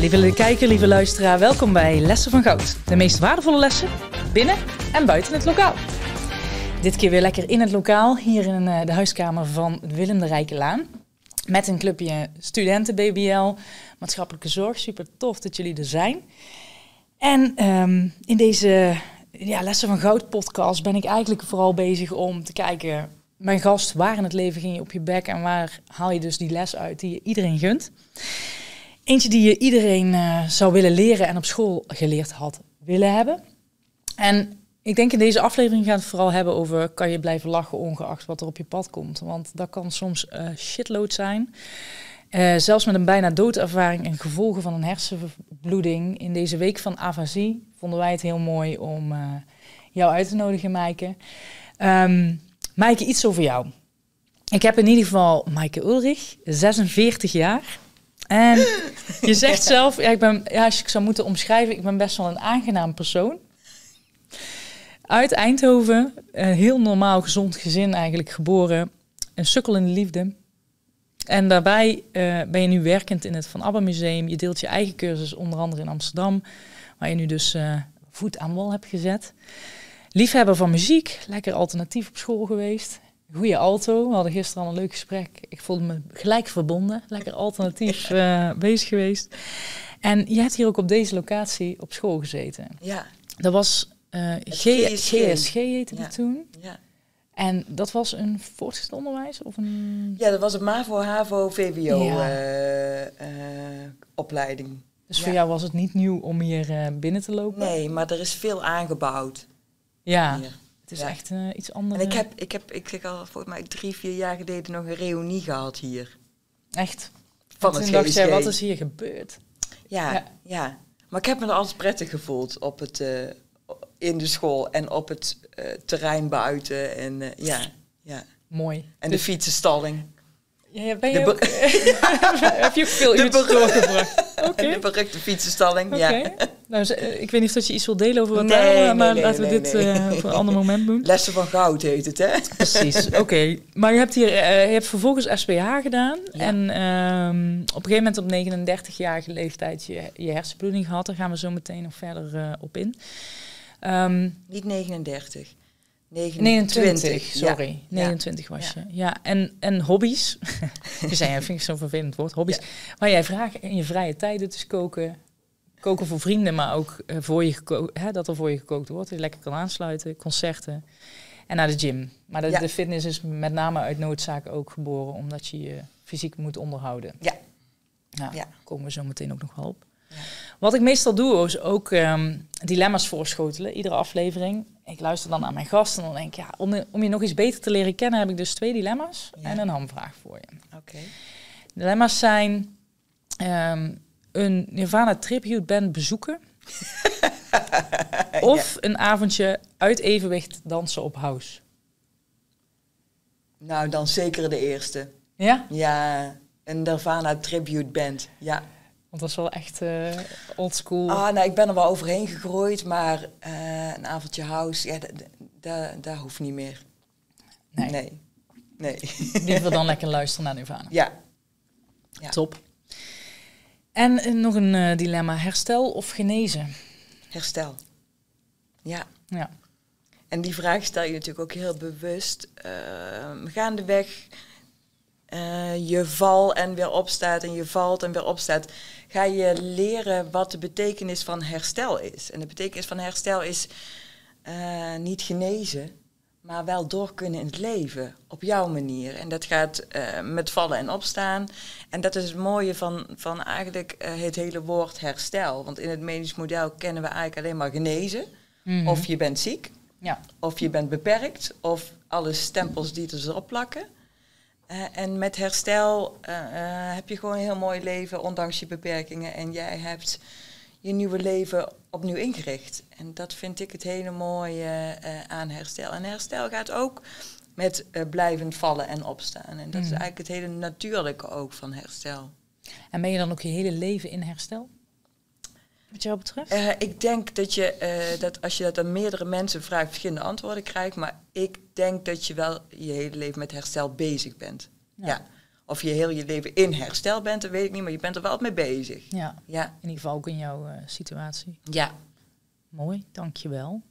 Lieve kijker, lieve luisteraar, welkom bij Lessen van Goud. De meest waardevolle lessen binnen en buiten het lokaal. Dit keer weer lekker in het lokaal, hier in eh, de huiskamer van Willem de Rijkelaan. Met een clubje studenten BBL, maatschappelijke zorg. Super tof dat jullie er zijn. En ehm, in deze ja, Lessen van Goud podcast ben ik eigenlijk vooral bezig om te kijken... Mijn gast, waar in het leven ging je op je bek en waar haal je dus die les uit die je iedereen gunt? Eentje die je iedereen uh, zou willen leren en op school geleerd had willen hebben. En ik denk in deze aflevering gaan we het vooral hebben over kan je blijven lachen ongeacht wat er op je pad komt. Want dat kan soms uh, shitload zijn. Uh, zelfs met een bijna doodervaring en gevolgen van een hersenbloeding. In deze week van avasie vonden wij het heel mooi om jou uit te nodigen, Maaike. Um, Maaike, iets over jou. Ik heb in ieder geval Maaike Ulrich, 46 jaar. En je zegt zelf, ja, ik ben, ja, als ik zou moeten omschrijven, ik ben best wel een aangenaam persoon. Uit Eindhoven, een heel normaal gezond gezin eigenlijk geboren. Een sukkel in de liefde. En daarbij uh, ben je nu werkend in het Van Abba Museum. Je deelt je eigen cursus onder andere in Amsterdam, waar je nu dus uh, voet aan wal hebt gezet. Liefhebber van muziek, lekker alternatief op school geweest. Goede auto. We hadden gisteren al een leuk gesprek. Ik voelde me gelijk verbonden. Lekker alternatief uh, bezig geweest. En je hebt hier ook op deze locatie op school gezeten. Ja. Dat was uh, GSG. GSG heette ja. toen. Ja. En dat was een voortgezet onderwijs? Of een... Ja, dat was een MAVO, HAVO, VWO ja. uh, uh, opleiding. Dus ja. voor jou was het niet nieuw om hier binnen te lopen? Nee, maar er is veel aangebouwd. Ja. Hier. Het is ja. echt uh, iets anders. En ik heb, ik heb, ik zeg al, volgens mij drie, vier jaar geleden nog een reunie gehad hier. Echt? Van en het toen dacht jij, wat is hier gebeurd? Ja, ja, ja. Maar ik heb me er altijd prettig gevoeld op het, uh, in de school en op het uh, terrein buiten. En ja, ja. Mooi. En dus de fietsenstalling. Ja, ben je ook, heb je ook veel doorgebracht? Okay. De beruchte fietsenstalling, okay. ja. Nou, ik weet niet of dat je iets wilt delen over wat nee, daar, maar nee, laten we dit uh, voor een ander moment doen. Lessen van goud heet het, hè? Precies, oké. Okay. Maar je hebt hier, uh, je hebt vervolgens SPH gedaan ja. en um, op een gegeven moment op 39-jarige leeftijd je, je hersenbloeding gehad. Daar gaan we zo meteen nog verder uh, op in. Um, niet 39. 29, 29 sorry. Ja. 29 was je. Ja, ja en, en hobby's. je zei, ja, vind ik zo'n vervelend woord. Hobby's. Maar jij vraagt in je vrije tijden dus koken. Koken voor vrienden, maar ook uh, voor je hè, dat er voor je gekookt wordt. Je lekker kan aansluiten. Concerten. En naar de gym. Maar de, de fitness is met name uit noodzaak ook geboren. Omdat je je fysiek moet onderhouden. Ja. Nou, ja. komen we zo meteen ook nog wel op. Wat ik meestal doe, is ook um, dilemma's voorschotelen. Iedere aflevering ik luister dan naar mijn gasten en dan denk ik, ja, om, om je nog iets beter te leren kennen, heb ik dus twee dilemma's ja. en een hamvraag voor je. Oké. Okay. Dilemma's zijn um, een Nirvana tribute band bezoeken. of ja. een avondje uit evenwicht dansen op house. Nou, dan zeker de eerste. Ja? Ja, een Nirvana tribute band, ja. Want dat is wel echt uh, oldschool. Ah, nou, ik ben er wel overheen gegroeid, maar uh, een avondje house, ja, daar hoeft niet meer. Nee. Nee. nee. Liever dan lekker luisteren naar Nirvana. Ja. ja. Top. En uh, nog een dilemma, herstel of genezen? Herstel. Ja. Ja. En die vraag stel je natuurlijk ook heel bewust. gaandeweg uh, je val en weer opstaat en je valt en weer opstaat, ga je leren wat de betekenis van herstel is. En de betekenis van herstel is uh, niet genezen, maar wel door kunnen in het leven op jouw manier. En dat gaat uh, met vallen en opstaan. En dat is het mooie van, van eigenlijk het hele woord herstel. Want in het medisch model kennen we eigenlijk alleen maar genezen. Mm-hmm. Of je bent ziek, ja. of je bent beperkt, of alle stempels die er erop plakken. Uh, en met herstel uh, uh, heb je gewoon een heel mooi leven, ondanks je beperkingen. En jij hebt je nieuwe leven opnieuw ingericht. En dat vind ik het hele mooie aan herstel. En herstel gaat ook met blijvend vallen en opstaan. En dat mm. is eigenlijk het hele natuurlijke ook van herstel. En ben je dan ook je hele leven in herstel? Wat jou betreft? Uh, ik denk dat je uh, dat als je dat aan meerdere mensen vraagt, verschillende antwoorden krijgt. Maar ik denk dat je wel je hele leven met herstel bezig bent. Ja. ja. Of je heel je leven in herstel bent, dat weet ik niet, maar je bent er wel mee bezig. Ja, Ja, in ieder geval ook in jouw eh, situatie. ja. Mooi, dankjewel.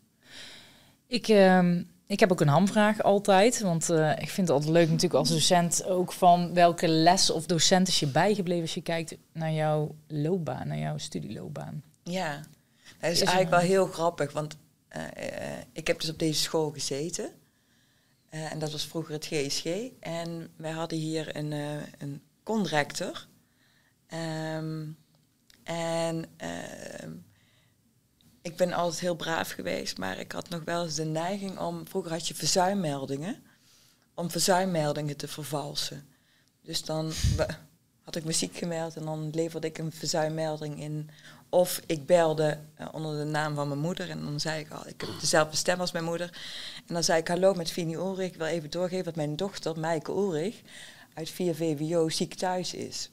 Ik, ehm, ik heb ook een hamvraag altijd, want eh, ik vind het altijd leuk natuurlijk als docent ook van welke les of docent is je bijgebleven als je kijkt naar jouw loopbaan, naar jouw studieloopbaan. Ja, dat is, Is eigenlijk wel heel grappig, want eh, eh, ik heb dus op deze school gezeten. Eh, en dat was vroeger het GSG. En wij hadden hier een, een conrector. Ehm, en ehm, ik ben altijd heel braaf geweest, maar ik had nog wel eens de neiging om... Vroeger had je verzuimmeldingen, om verzuimmeldingen te vervalsen. Dus dan had ik me ziek gemeld en dan leverde ik een verzuimmelding in. Of ik belde eh, onder de naam van mijn moeder en dan zei ik al, ik heb dezelfde stem als mijn moeder. En dan zei ik, hallo met Fini Ulrich, ik wil even doorgeven dat mijn dochter, Maaike Ulrich, uit 4 VWO ziek thuis is.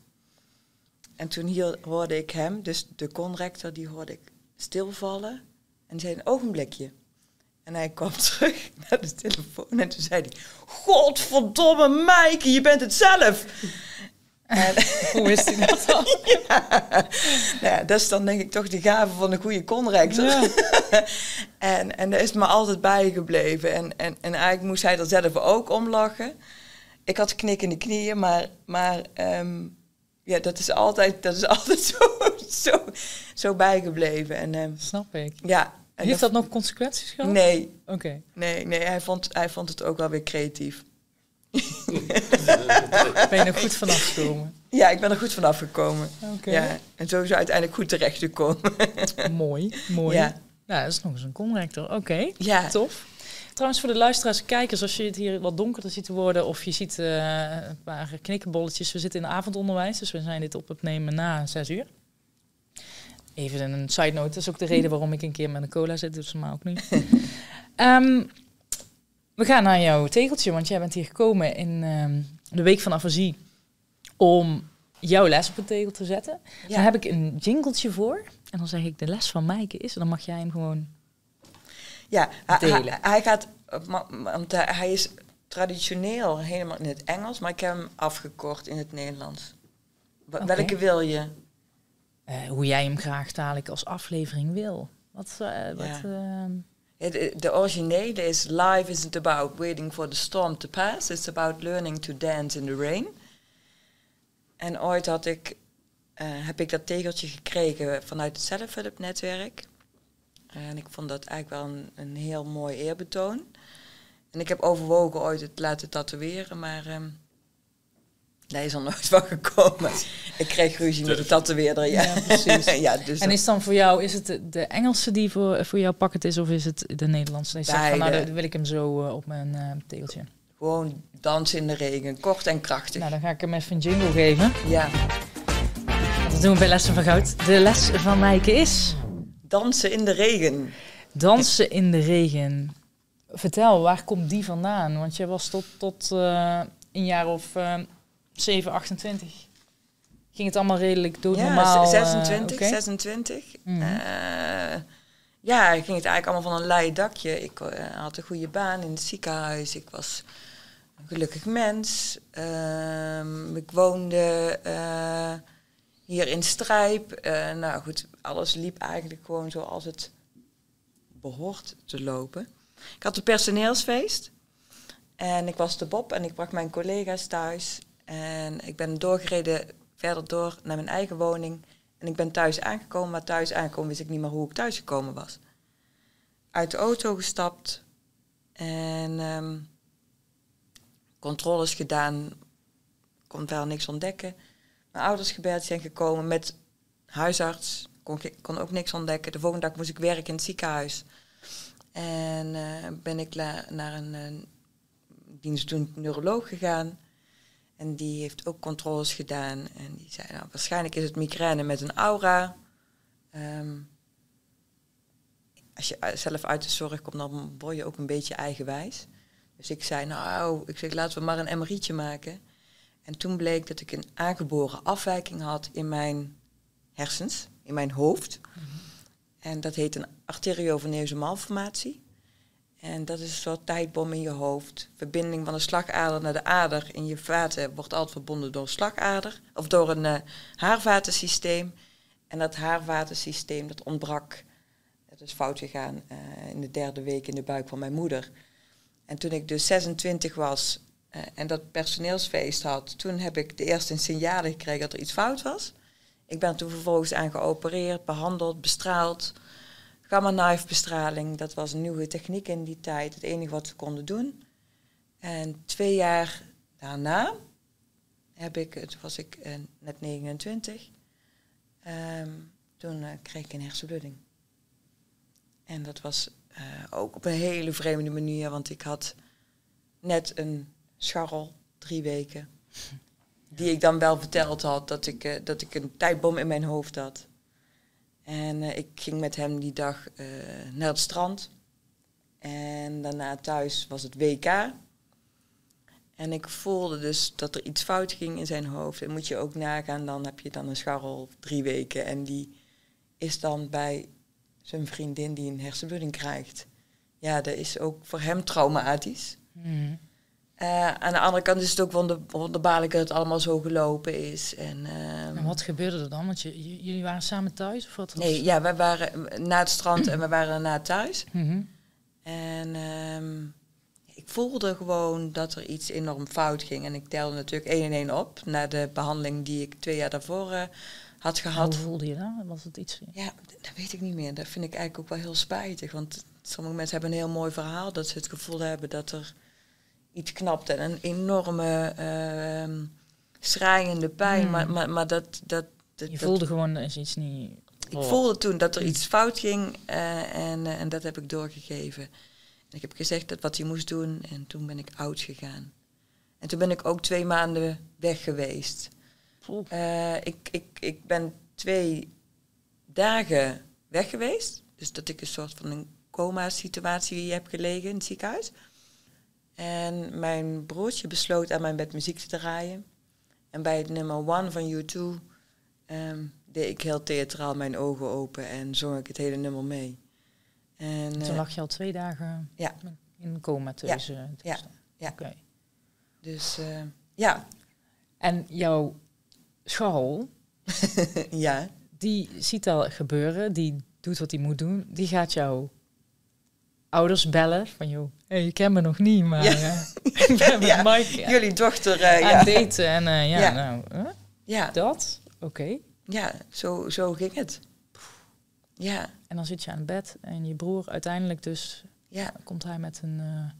En toen hier hoorde ik hem, dus de conrector, die hoorde ik stilvallen. En die zei een ogenblikje. En hij kwam terug naar de telefoon en toen zei hij... Godverdomme Maaike, je bent het zelf! Hoe is die dat dan? nou ja, dat is dan denk ik toch de gave van een goede conrector. Ja. en, en dat is me altijd bijgebleven. En, en, en eigenlijk moest hij er zelf ook om lachen. Ik had knikkende knieën, maar, maar ehm, ja, dat is altijd, dat is altijd zo, zo, zo bijgebleven. En, ehm, Snap ik. ja, en Heeft dat nog consequenties gehad? Nee, Oké. nee, nee hij, vond, hij vond het ook wel weer creatief. Ben je er goed vanaf gekomen? Ja, ik ben er goed vanaf gekomen. Oké. Ja, en zo is hij uiteindelijk goed terecht gekomen. Mooi, mooi. Ja. Ja. dat is nog eens een conrector. Oké, Ja. tof. Trouwens, voor de luisteraars en kijkers, als je het hier wat donkerder ziet worden of je ziet eh, een paar knikkenbolletjes. We zitten in avondonderwijs, dus we zijn dit op het nemen na zes uur. Even een side note, dat is ook de reden waarom ik een keer met een cola zit, dus maar ook nu. Ehm, we gaan naar jouw tegeltje, want jij bent hier gekomen in ehm, de week van afasie om jouw les op een tegel te zetten. Ja. Daar heb ik een jingletje voor. En dan zeg ik, de les van Maaike is. En dan mag jij hem gewoon... Ja, Delen. hij, hij gaat, eh, want hij- hij is traditioneel helemaal in het Engels, maar ik heb hem afgekort in het Nederlands. Welke wil je? eh, hoe jij hem graag dadelijk als aflevering wil. Wat... eh, wat Ja. ehm, De, originele is Life isn't about waiting for the storm to pass, it's about learning to dance in the rain. En ooit had ik, eh, heb ik dat tegeltje gekregen vanuit het zelfhulpnetwerk. En ik vond dat eigenlijk wel een, een heel mooi eerbetoon. En ik heb overwogen ooit het laten tatoeëren, maar ehm daar is er nooit van gekomen. Ik kreeg ruzie met de tatoeëerder. Ja, Ja, precies. ja, dus en is dan voor jou, is het de, Engelse die voor, voor jou pakket is, of is het de Nederlandse? Je zegt van, nou, dan wil ik hem zo eh, op mijn eh, tegeltje. gewoon dansen in de regen, kort en krachtig. Nou, dan ga ik hem even een jingle geven. Ja, Dat doen we bij Lessen van Goud. De les van Maaike is... dansen in de regen. Dansen in de regen. Vertel, waar komt die vandaan? Want jij was tot, tot eh, een jaar of eh 7, 28. Ging het allemaal redelijk dood Ja, normaal? eh, 26, oké? 26. Mhm. Eh, ja, ging het eigenlijk allemaal van een leien dakje. Ik eh, had een goede baan in het ziekenhuis. Ik was een gelukkig mens. Ehm, ik woonde eh, hier in Strijp. Eh, nou goed, alles liep eigenlijk gewoon zoals het behoort te lopen. Ik had een personeelsfeest. En ik was de Bob en ik bracht mijn collega's thuis. En ik ben doorgereden verder door naar mijn eigen woning. En ik ben thuis aangekomen, maar thuis aangekomen wist ik niet meer hoe ik thuis gekomen was. Uit de auto gestapt en ehm, controles gedaan. Kon verder niks ontdekken. Mijn ouders gebeld zijn gekomen met huisarts. Kon, kon ook niks ontdekken. De volgende dag moest ik werken in het ziekenhuis. En eh, ben ik naar een, een dienstdoend neuroloog gegaan. En die heeft ook controles gedaan. En die zei, nou, waarschijnlijk is het migraine met een aura. Ehm, als je zelf uit de zorg komt, dan word je ook een beetje eigenwijs. Dus ik zei, nou, ik zeg, laten we maar een MRI'tje maken. En toen bleek dat ik een aangeboren afwijking had in mijn hersens, in mijn hoofd. En dat heet een arterioveneuze malformatie. En dat is een soort tijdbom in je hoofd. Verbinding van de slagader naar de ader in je vaten wordt altijd verbonden door een slagader. Of door een uh, haarvatensysteem. En dat haarvatensysteem dat ontbrak. Dat is fout gegaan uh, in de derde week in de buik van mijn moeder. En toen ik dus 26 was uh, en dat personeelsfeest had, toen heb ik de eerste signalen gekregen dat er iets fout was. Ik ben toen vervolgens aan geopereerd, behandeld, bestraald. Gamma-knife bestraling, dat was een nieuwe techniek in die tijd. Het enige wat ze konden doen. En twee jaar daarna heb ik, toen was ik uh, net 29, um, toen uh, kreeg ik een hersenbloeding. En dat was uh, ook op een hele vreemde manier, want ik had net een scharrel, drie weken. Die ik dan wel verteld had dat ik, dat ik een tijdbom in mijn hoofd had. En uh, ik ging met hem die dag uh, naar het strand. En daarna thuis was het WK. En ik voelde dus dat er iets fout ging in zijn hoofd. En moet je ook nagaan, dan heb je dan een scharrel drie weken. En die is dan bij zijn vriendin die een hersenbloeding krijgt. Ja, dat is ook voor hem traumatisch. Mm. Uh, aan de andere kant is het ook wonder, wonderbaarlijk dat het allemaal zo gelopen is. En, uh, en wat gebeurde er dan? Want je, jullie waren samen thuis? Of wat nee, ja, wij waren na het strand en we waren na thuis. Mm -hmm. En um, ik voelde gewoon dat er iets enorm fout ging. En ik telde natuurlijk één en één op na de behandeling die ik twee jaar daarvoor uh, had gehad. Hoe voelde je dat? Was het iets? Ja, dat weet ik niet meer. Dat vind ik eigenlijk ook wel heel spijtig. Want sommige mensen hebben een heel mooi verhaal dat ze het gevoel hebben dat er iets knapt en een enorme uh, schrijnende pijn. Hmm. Maar, maar, maar dat, dat, dat Je voelde gewoon dat is iets niet. Ik oh. voelde toen dat er iets fout ging uh, en, uh, en dat heb ik doorgegeven. En ik heb gezegd dat wat hij moest doen en toen ben ik oud gegaan. En toen ben ik ook twee maanden weg geweest. Uh, ik, ik, ik ben twee dagen weg geweest. Dus dat ik een soort van een coma-situatie heb gelegen in het ziekenhuis. En mijn broertje besloot aan mijn bed muziek te draaien. En bij het nummer One van U2 um, deed ik heel theatraal mijn ogen open en zong ik het hele nummer mee. En, toen uh, lag je al twee dagen ja. in coma tussen. Ja, ja, ja. Okay. Dus uh, ja. En jouw scharrel, ja. die ziet dat gebeuren, die doet wat hij moet doen, die gaat jou ouders bellen van joh, hey, je kent me nog niet, maar ja. uh, ik ben met. Mike Jullie dochter uh, aan daten en uh, ja, nou, huh? ja. dat, oké. Ja, zo, zo ging het. Ja, En dan zit je aan het bed en je broer uiteindelijk dus ja, komt hij met een, eh,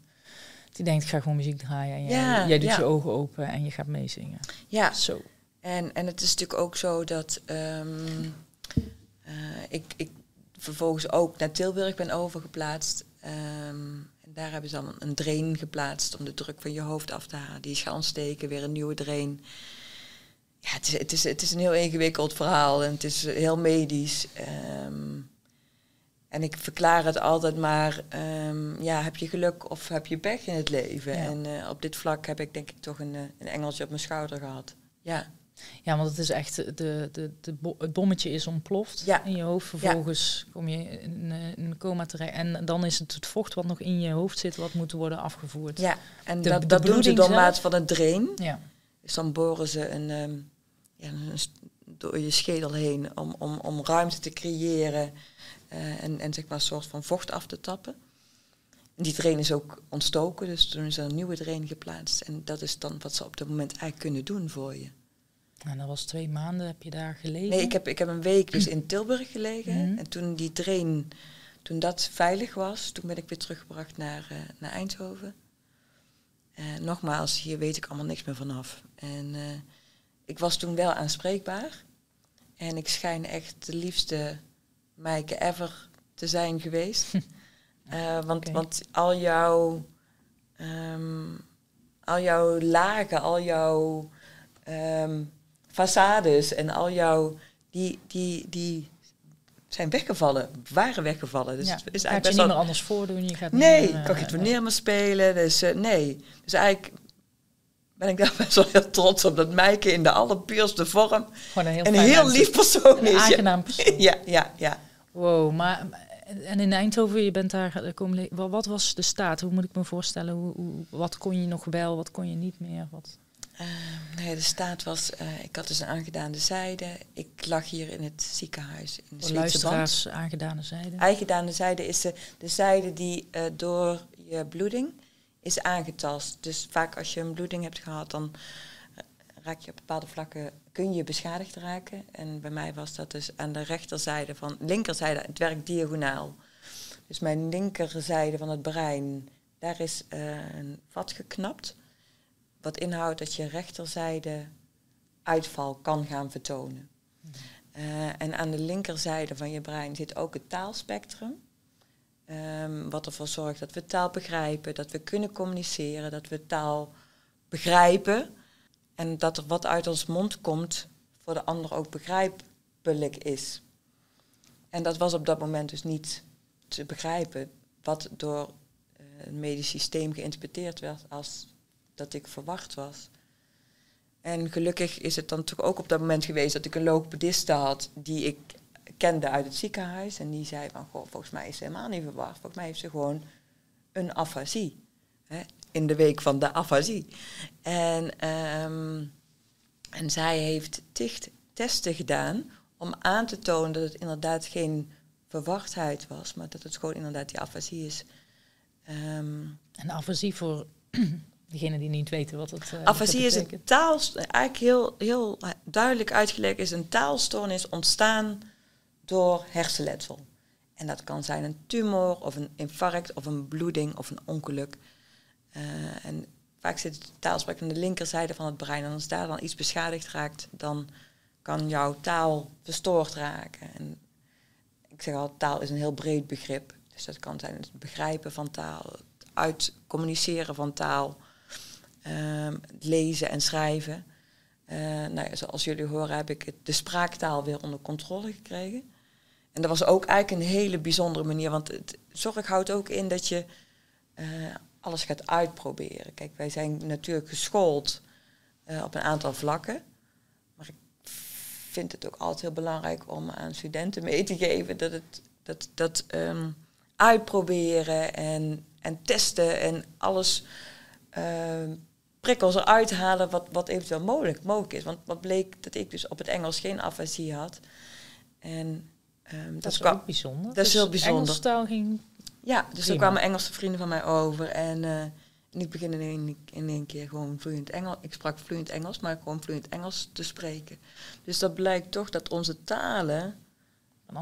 die denkt ik ga gewoon muziek draaien en jij, Ja, jij doet ja. je ogen open en je gaat meezingen. ja. Zo. En, en het is natuurlijk ook zo dat ehm, eh, ik, ik vervolgens ook naar Tilburg ben overgeplaatst. Ehm, en daar hebben ze dan een drain geplaatst om de druk van je hoofd af te halen. Die is gaan ontsteken, weer een nieuwe drain. Ja, het is, het is, het is een heel ingewikkeld verhaal en het is heel medisch. Ehm, en ik verklaar het altijd maar, ehm, ja, heb je geluk of heb je pech in het leven? Ja. En eh, op dit vlak heb ik denk ik toch een, eh, een engeltje op mijn schouder gehad. Ja. Ja, want het is echt, de, de, de, bo- het bommetje is ontploft Ja. in je hoofd. Vervolgens kom je in, eh, in een coma terecht. En dan is het het vocht wat nog in je hoofd zit, wat moet worden afgevoerd. Ja, en De- dat, dat doen ze door maat van een drain. Ja. Dus dan boren ze een, ehm, ja, een door je schedel heen om, om, om ruimte te creëren eh, en, en zeg maar een soort van vocht af te tappen. En die drain is ook ontstoken, dus toen is er een nieuwe drain geplaatst. En dat is dan wat ze op dat moment eigenlijk kunnen doen voor je. En dat was twee maanden, heb je daar gelegen? Nee, ik heb, ik heb een week dus in Tilburg gelegen. Mhm. En toen die drain, toen dat veilig was, toen ben ik weer teruggebracht naar, eh, naar Eindhoven. Eh, nogmaals, hier weet ik allemaal niks meer vanaf. En eh, ik was toen wel aanspreekbaar. En ik schijn echt de liefste meike ever te zijn geweest. Want, want al jouw, ehm, al jouw lagen, al jouw ehm, façades en al jouw, die, die, die zijn weggevallen, waren weggevallen. Dus ja. het is gaat je eigenlijk niet best meer wel... anders voordoen? Je gaat Nee, niet ik meer, kan eh, geen toneel meer spelen, dus eh, nee. Dus eigenlijk ben ik daar best wel heel trots op dat Meike in de allerpuurste vorm Gewoon een heel, een heel lief persoon Een is. Ja. aangenaam persoon. Ja, ja, ja. Wow, maar En in Eindhoven, je bent daar komen. Wat was de staat? Hoe moet ik me voorstellen? Hoe, hoe wat kon je nog wel, wat kon je niet meer? Wat? Uh, nee, de staat was, uh, ik had dus een aangedane zijde. Ik lag hier in het ziekenhuis in de luisteraars, aangedane zijde? Aangedane zijde is de, de zijde die uh, door je bloeding is aangetast. Dus vaak als je een bloeding hebt gehad, dan raak je op bepaalde vlakken, kun je beschadigd raken. En bij mij was dat dus aan de rechterzijde van, linkerzijde, het werkt diagonaal. Dus mijn linkerzijde van het brein, daar is een vat geknapt. Wat inhoudt dat je rechterzijde uitval kan gaan vertonen. Uh, en aan de linkerzijde van je brein zit ook het taalspectrum. Um, wat ervoor zorgt dat we taal begrijpen, dat we kunnen communiceren, dat we taal begrijpen. En dat er wat uit ons mond komt voor de ander ook begrijpelijk is. En dat was op dat moment dus niet te begrijpen, wat door uh, het medisch systeem geïnterpreteerd werd als dat ik verwacht was. En gelukkig is het dan toch ook op dat moment geweest dat ik een logopediste had die ik kende uit het ziekenhuis. En die zei van, goh, volgens mij is ze helemaal niet verwacht. Volgens mij heeft ze gewoon een afasie. Hè, in de week van de afasie. En, um, en zij heeft ticht testen gedaan om aan te tonen dat het inderdaad geen verwachtheid was, maar dat het gewoon inderdaad die afasie is. Um, en afasie voor Degene die niet weten wat het uh, Afasie is een taal, eigenlijk heel, heel duidelijk uitgelegd, is een taalstoornis ontstaan door hersenletsel. En dat kan zijn een tumor of een infarct of een bloeding of een ongeluk. Uh, en vaak zit het taalsprek aan de linkerzijde van het brein. En als daar dan iets beschadigd raakt, dan kan jouw taal verstoord raken. En ik zeg al, taal is een heel breed begrip. Dus dat kan zijn het begrijpen van taal, het uitcommuniceren van taal, Ehm, lezen en schrijven. Uh, nou, zoals jullie horen heb ik de spraaktaal weer onder controle gekregen. En dat was ook eigenlijk een hele bijzondere manier, want het, zorg houdt ook in dat je uh, alles gaat uitproberen. Kijk, wij zijn natuurlijk geschoold uh, op een aantal vlakken, maar ik vind het ook altijd heel belangrijk om aan studenten mee te geven dat het dat, dat um, uitproberen en, en testen en alles uh, prikkels eruit halen wat, wat eventueel mogelijk, mogelijk is. Want wat bleek dat ik dus op het Engels geen afasie had. En, um, dat, is ook bijzonder. Dat is dus heel bijzonder. Engelstaal ging Ja, dus er kwamen Engelse vrienden van mij over. En, uh, en ik begin in één, in één keer gewoon vloeiend Engels. Ik sprak vloeiend Engels, maar gewoon vloeiend Engels te spreken. Dus dat blijkt toch dat onze talen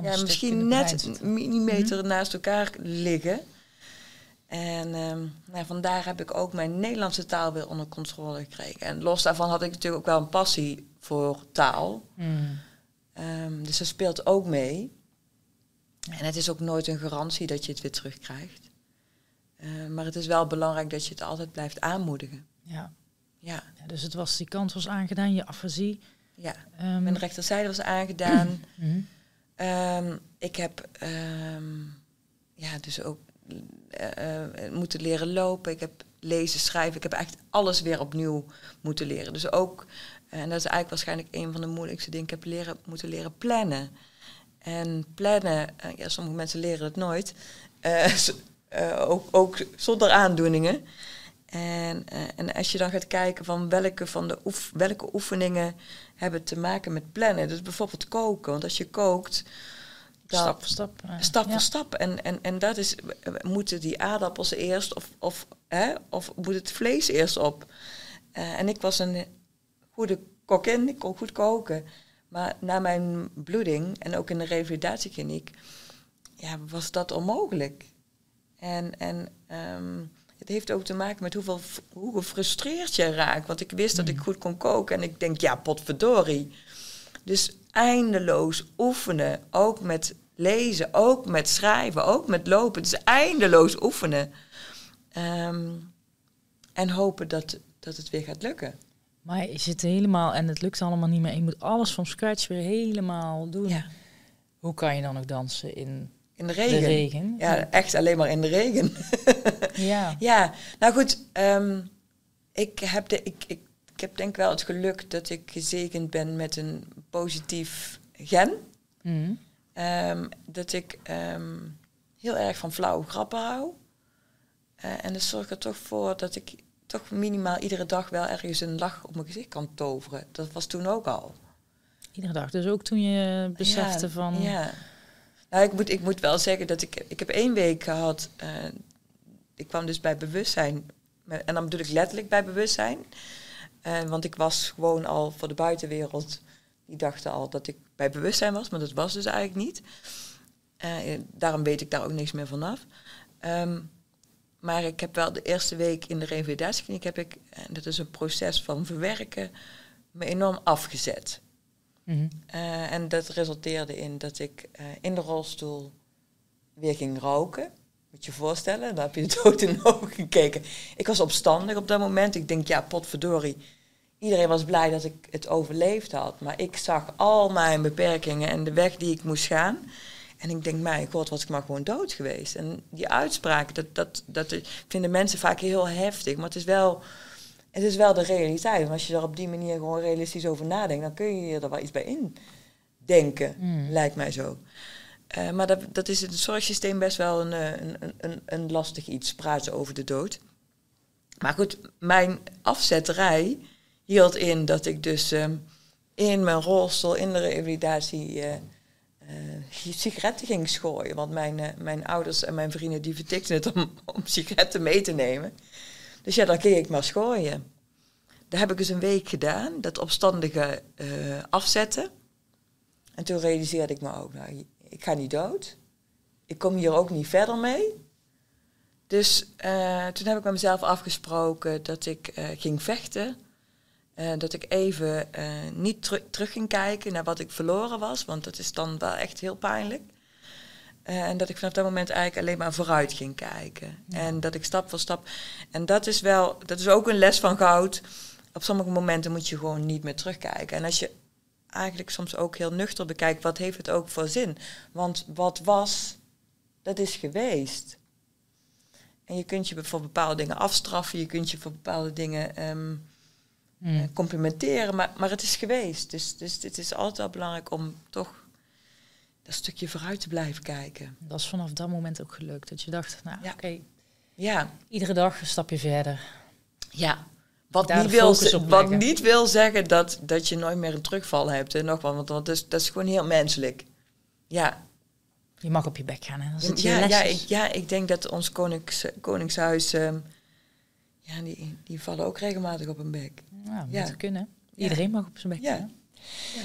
ja, misschien net een millimeter mhm. naast elkaar liggen. En um, nou, vandaar heb ik ook mijn Nederlandse taal weer onder controle gekregen. En los daarvan had ik natuurlijk ook wel een passie voor taal. Mm. Um, dus dat speelt ook mee. En het is ook nooit een garantie dat je het weer terugkrijgt. Uh, maar het is wel belangrijk dat je het altijd blijft aanmoedigen. Ja. Ja. ja dus het was, die kant was aangedaan, je afasie. Ja, um, mijn rechterzijde was aangedaan. mm. ik heb ja, dus ook uh, moeten leren lopen. Ik heb lezen, schrijven. Ik heb echt alles weer opnieuw moeten leren. Dus ook, en dat is eigenlijk waarschijnlijk een van de moeilijkste dingen. Ik heb leren, moeten leren plannen. En plannen, ja, sommige mensen leren het nooit. Ook, ook zonder aandoeningen. En, en als je dan gaat kijken van welke, van de oef, welke oefeningen hebben te maken met plannen. Dus bijvoorbeeld koken. Want als je kookt, stap voor stap. stap voor stap. En, en, en dat is, moeten die aardappels eerst of, of, hè, of moet het vlees eerst op? Uh, en ik was een goede kokin, ik kon goed koken. Maar na mijn bloeding en ook in de revalidatiekliniek, ja, was dat onmogelijk. En, en um, het heeft ook te maken met hoeveel, hoe gefrustreerd je raakt. Want ik wist dat ik mm. goed kon koken en ik denk, ja, potverdorie. Dus eindeloos oefenen, ook met lezen, ook met schrijven, ook met lopen. Het is eindeloos oefenen. Um, en hopen dat, dat het weer gaat lukken. Maar je zit helemaal en het lukt allemaal niet meer. Je moet alles van scratch weer helemaal doen. Ja. Hoe kan je dan ook dansen in, in de regen? De regen? Ja, echt alleen maar in de regen. ja. ja, nou goed. Um, ik, heb de, ik, ik, ik heb denk wel het geluk dat ik gezegend ben met een positief gen. Mm. Um, dat ik um, heel erg van flauwe grappen hou. Eh, en dat zorgt er toch voor dat ik toch minimaal iedere dag wel ergens een lach op mijn gezicht kan toveren. Dat was toen ook al. Iedere dag. Dus ook toen je besefte ja, van... Ja. Nou, ik moet, ik moet wel zeggen dat ik... Ik heb één week gehad... Uh, ik kwam dus bij bewustzijn. En dan bedoel ik letterlijk bij bewustzijn. Uh, want ik was gewoon al voor de buitenwereld... Die dachten al dat ik bij bewustzijn was. Maar dat was dus eigenlijk niet. Uh, daarom weet ik daar ook niks meer vanaf. Um, maar ik heb wel de eerste week in de revalidatiekliniek heb ik, en dat is een proces van verwerken, me enorm afgezet. Mm -hmm. uh, en dat resulteerde in dat ik uh, in de rolstoel weer ging roken. Moet je je voorstellen, dan heb je dood in de ogen gekeken. Ik was opstandig op dat moment. Ik denk, ja, potverdorie. Iedereen was blij dat ik het overleefd had. Maar ik zag al mijn beperkingen en de weg die ik moest gaan. En ik denk, mijn god, was ik maar gewoon dood geweest. En die uitspraken, dat, dat, dat vinden mensen vaak heel heftig. Maar het is wel, het is wel de realiteit. En als je er op die manier gewoon realistisch over nadenkt, dan kun je er wel iets bij indenken, mm. lijkt mij zo. Uh, maar dat, dat is in het zorgsysteem best wel een, een, een, een lastig iets, praten over de dood. Maar goed, mijn afzetterij hield in dat ik dus uh, in mijn rolstoel, in de revalidatie... Uh, uh, sigaretten ging schooien. Want mijn, uh, mijn ouders en mijn vrienden die vertikten het om, om sigaretten mee te nemen. Dus ja, dan ging ik maar schooien. Dat heb ik eens een week gedaan, dat opstandige afzetten. En toen realiseerde ik me ook, nou, ik ga niet dood. Ik kom hier ook niet verder mee. Dus toen heb ik met mezelf afgesproken dat ik ging vechten uh, dat ik even uh, niet ter terug ging kijken naar wat ik verloren was, want dat is dan wel echt heel pijnlijk. Uh, en dat ik vanaf dat moment eigenlijk alleen maar vooruit ging kijken. Ja. En dat ik stap voor stap. En dat is wel, dat is ook een les van goud. Op sommige momenten moet je gewoon niet meer terugkijken. En als je eigenlijk soms ook heel nuchter bekijkt, wat heeft het ook voor zin? Want wat was, dat is geweest. En je kunt je voor bepaalde dingen afstraffen, je kunt je voor bepaalde dingen um, mm. complimenteren, maar, maar het is geweest. Dus, dus het is altijd belangrijk om toch dat stukje vooruit te blijven kijken. Dat is vanaf dat moment ook gelukt. Dat je dacht, nou ja. oké, ja. iedere dag een stapje verder. Ja, wat, niet wil, wat niet wil zeggen dat, dat je nooit meer een terugval hebt. En nog wel, want dat is, dat is gewoon heel menselijk. Ja. Je mag op je bek gaan. Hè? Ja, ja, ik, ja, ik denk dat ons konings, koningshuis... Um, ja, die, die vallen ook regelmatig op een bek. Nou, ja. moet kunnen. Iedereen mag op zijn bek. Ja. ja.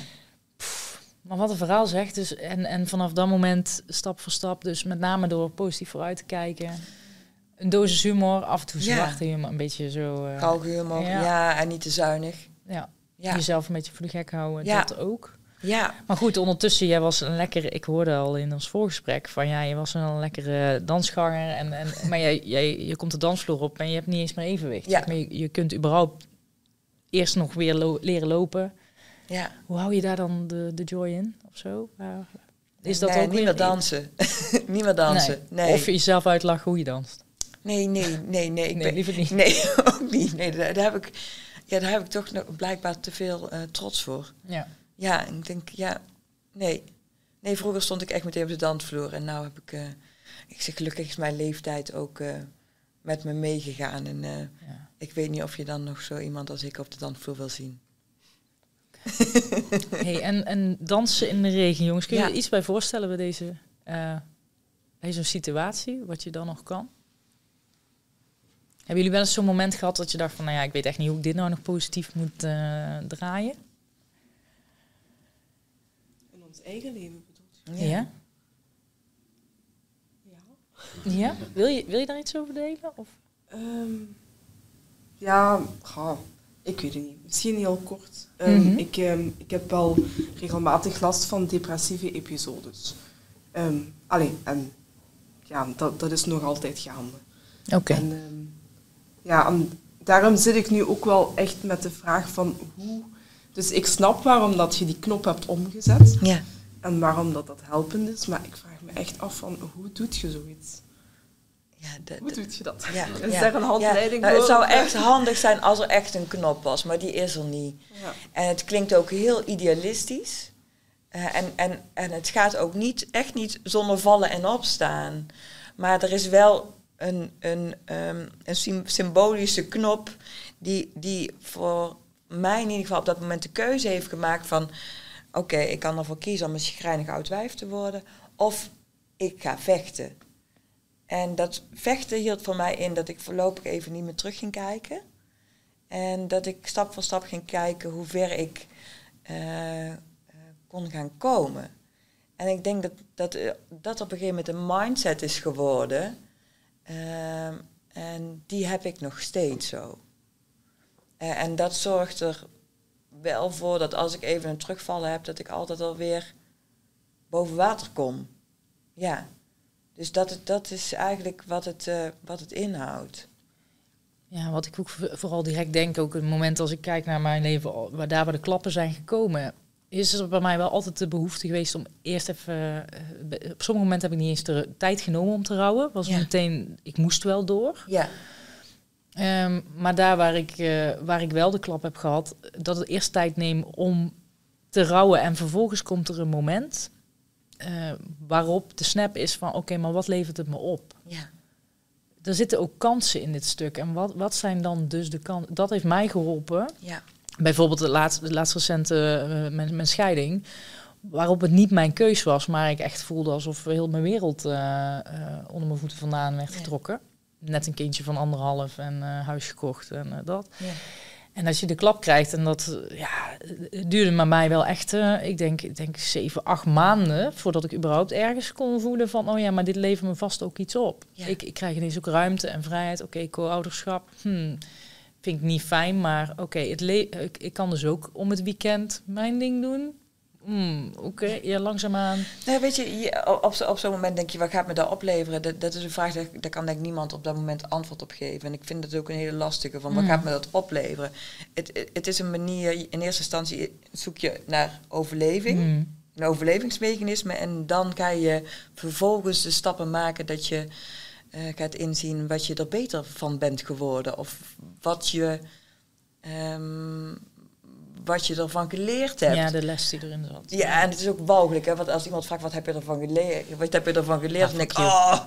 maar wat een verhaal zegt. Dus, en, en vanaf dat moment stap voor stap, dus met name door positief vooruit te kijken. Een dosis humor, af en toe zwarte humor, een beetje zo... Uh, humor, ja. ja. en niet te zuinig. Ja. jezelf een beetje voor de gek houden, ja. dat ook. Ja. Maar goed, ondertussen, jij was een lekkere, ik hoorde al in ons voorgesprek van ja, je was een lekkere dansganger. En, en, maar jij, jij, je komt de dansvloer op en je hebt niet eens meer evenwicht. Ja. Maar je, je kunt überhaupt eerst nog weer lo leren lopen. Ja. Hoe hou je daar dan de, de joy in of zo? Uh, is dat nee, ook niet meer dansen. niet meer dansen. Nee. Of jezelf uitlachen hoe je danst. Nee, nee, nee, nee. Ik nee, liever niet. Nee, ook niet. Nee, daar, daar, heb ik, ja, daar heb ik toch nog blijkbaar te veel uh, trots voor. Ja. Ja, ik denk, ja, nee. Nee, vroeger stond ik echt meteen op de dansvloer. En nu heb ik, uh, ik zeg, gelukkig is mijn leeftijd ook uh, met me meegegaan. En ja. Ik weet niet of je dan nog zo iemand als ik op de dansvloer wil zien. hey, en, en dansen in de regen, jongens. Kun je ja. er iets bij voorstellen bij deze, bij zo'n situatie? Wat je dan nog kan? Hebben jullie wel eens zo'n moment gehad dat je dacht van... nou ja, ik weet echt niet hoe ik dit nou nog positief moet draaien? eigen leven bedoelt. Ja. ja. Ja. Ja? Wil je, wil je daar iets over delen? Of? Um, ja, ik weet het niet. Misschien heel kort. Um, mm -hmm. ik, um, ik heb wel regelmatig last van depressieve episodes. Um, alleen, en ja, dat, dat is nog altijd gaande. Oké. Okay. ja, en daarom zit ik nu ook wel echt met de vraag van hoe dus ik snap waarom dat je die knop hebt omgezet. Ja. En waarom dat, dat helpend is. Maar ik vraag me echt af van, hoe doet je zoiets? Ja, de, hoe doet je dat? Ja, is ja, daar een handleiding nou, Het zou echt handig zijn als er echt een knop was, maar die is er niet. Ja. En het klinkt ook heel idealistisch. Eh, en, en, en het gaat ook niet, echt niet zonder vallen en opstaan. Maar er is wel een, een, um, een symbolische knop die, die voor mij in ieder geval op dat moment de keuze heeft gemaakt van... Oké, ik kan ervoor kiezen om een schrijnig oud wijf te worden. Of ik ga vechten. En dat vechten hield voor mij in dat ik voorlopig even niet meer terug ging kijken. En dat ik stap voor stap ging kijken hoe ver ik uh, kon gaan komen. En ik denk dat dat, eh, dat op een gegeven moment een mindset is geworden. Uh, en die heb ik nog steeds zo. En dat zorgt er wel voor dat als ik even een terugvallen heb, dat ik altijd alweer boven water kom. Ja. Dus dat, dat is eigenlijk wat het, uh, wat het inhoudt. Ja, wat ik ook vooral direct denk, ook het moment als ik kijk naar mijn leven, waar daar waar de klappen zijn gekomen, is er bij mij wel altijd de behoefte geweest om eerst even. Uh, op sommige momenten heb ik niet eens de tijd genomen om te rouwen. Was ja. meteen, ik moest wel door. Ja. Um, maar daar waar ik, uh, waar ik wel de klap heb gehad, dat het eerst tijd neemt om te rouwen en vervolgens komt er een moment uh, waarop de snap is van oké, maar wat levert het me op? Ja. Er zitten ook kansen in dit stuk. En wat, wat zijn dan dus de kansen? Dat heeft mij geholpen. Ja. Bijvoorbeeld de laatste, de laatste recente uh, mijn, mijn, scheiding. Waarop het niet mijn keus was, maar ik echt voelde alsof heel mijn wereld uh, uh, onder mijn voeten vandaan werd getrokken. Net een kindje van anderhalf en huis gekocht en dat. Ja. En als je de klap krijgt, en dat ja, het duurde maar mij wel echt, uh, ik denk, ik denk zeven, acht maanden voordat ik überhaupt ergens kon voelen van, oh ja, maar dit levert me vast ook iets op. Ja. Ik, ik krijg ineens ook ruimte en vrijheid. Oké, okay, co-ouderschap, hmm, vind ik niet fijn, maar oké, okay, ik, ik kan dus ook om het weekend mijn ding doen. Mm, Oké, okay. ja, langzaamaan. Nou, weet je, je op, op zo'n moment denk je, wat gaat me dat opleveren? Dat, dat is een vraag, daar, daar kan denk niemand op dat moment antwoord op geven. En ik vind het ook een hele lastige, van wat mm. gaat me dat opleveren? Het, het, het, is een manier, in eerste instantie zoek je naar overleving, mm. een overlevingsmechanisme. En dan ga je vervolgens de stappen maken dat je uh, gaat inzien wat je er beter van bent geworden. Of wat je... Um, wat je ervan geleerd hebt. Ja, de les die erin zat. Ja, en het is ook walgelijk, hè? Want als iemand vraagt, wat heb je ervan geleerd? Wat heb je ervan geleerd? Ja, dan denk ik, oh,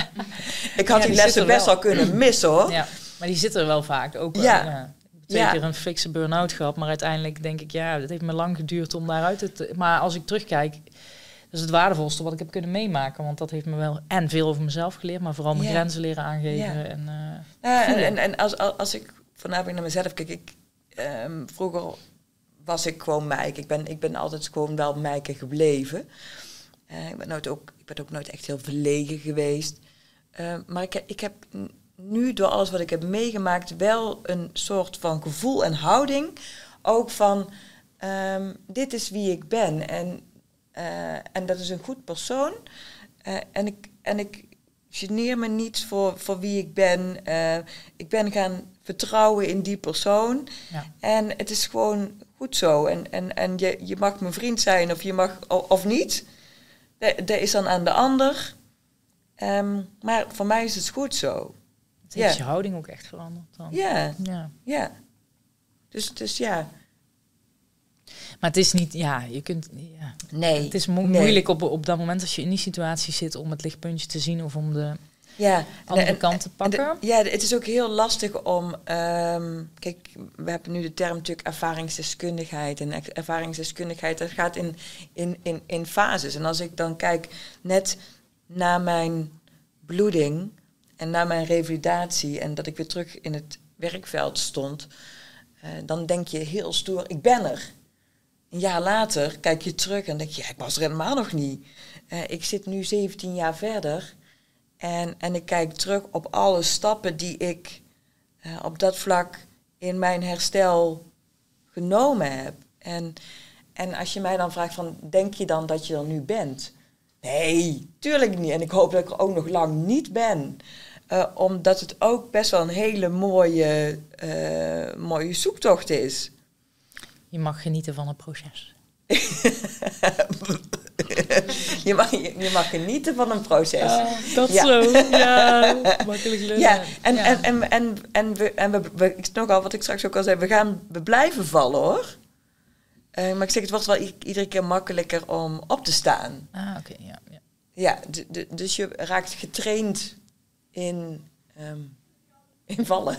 ik had ja, die, die lessen best wel kunnen missen, hoor. Ja, maar die zitten er wel vaak. Ook ja. ja. Twee keer een fikse burn-out gehad, maar uiteindelijk denk ik, ja, het heeft me lang geduurd om daaruit te... Maar als ik terugkijk, dat is het waardevolste wat ik heb kunnen meemaken. Want dat heeft me wel en veel over mezelf geleerd, maar vooral mijn grenzen leren aangeven. En, uh, en, en, en, als, als ik vanavond naar mezelf kijk, ik, um, vroeger was ik gewoon Meike. Ik ben, ik ben altijd gewoon wel Meike gebleven. Uh, ik, ben nooit ook, ik ben ook nooit echt heel verlegen geweest. Uh, maar ik, ik heb nu door alles wat ik heb meegemaakt wel een soort van gevoel en houding. Ook van, um, dit is wie ik ben. En, uh, en dat is een goed persoon. en, ik, en ik geneer me niet voor, voor wie ik ben. ik ben gaan vertrouwen in die persoon. Ja. En het is gewoon goed zo. En, en, en je, je mag mijn vriend zijn of je mag of niet. Dat, is dan aan de ander. Um, maar voor mij is het goed zo. Het heeft je houding ook echt veranderd dan. Ja. Ja. ja. Dus, dus ja. Maar het is niet, ja, je kunt, ja. Nee. Het is mo nee. moeilijk op, op dat moment als je in die situatie zit om het lichtpuntje te zien of om de ja, andere en, kant te pakken. De, ja, het is ook heel lastig om. Um, kijk, we hebben nu de term natuurlijk ervaringsdeskundigheid. En ervaringsdeskundigheid, dat gaat in, in, in, in fases. En als ik dan kijk net na mijn bloeding en na mijn revalidatie en dat ik weer terug in het werkveld stond, uh, dan denk je heel stoer, ik ben er. Een jaar later kijk je terug en denk je, ja, ik was er helemaal nog niet. Uh, ik zit nu 17 jaar verder en, en ik kijk terug op alle stappen die ik uh, op dat vlak in mijn herstel genomen heb. En, en als je mij dan vraagt van, denk je dan dat je er nu bent? Nee, tuurlijk niet. En ik hoop dat ik er ook nog lang niet ben. Uh, omdat het ook best wel een hele mooie, uh, mooie zoektocht is. Je mag genieten van het proces. je, mag, je, mag genieten van een proces. Uh, dat ja. zo, ja, makkelijk lullen. Ja, en, ja. en, en, en, en, we, en we, we, ik nog al wat ik straks ook al zei, we gaan we blijven vallen hoor. Eh, maar ik zeg, het wordt wel iedere keer makkelijker om op te staan. Ah, oké, ja, ja. Ja, dus je raakt getraind in, ehm, in vallen.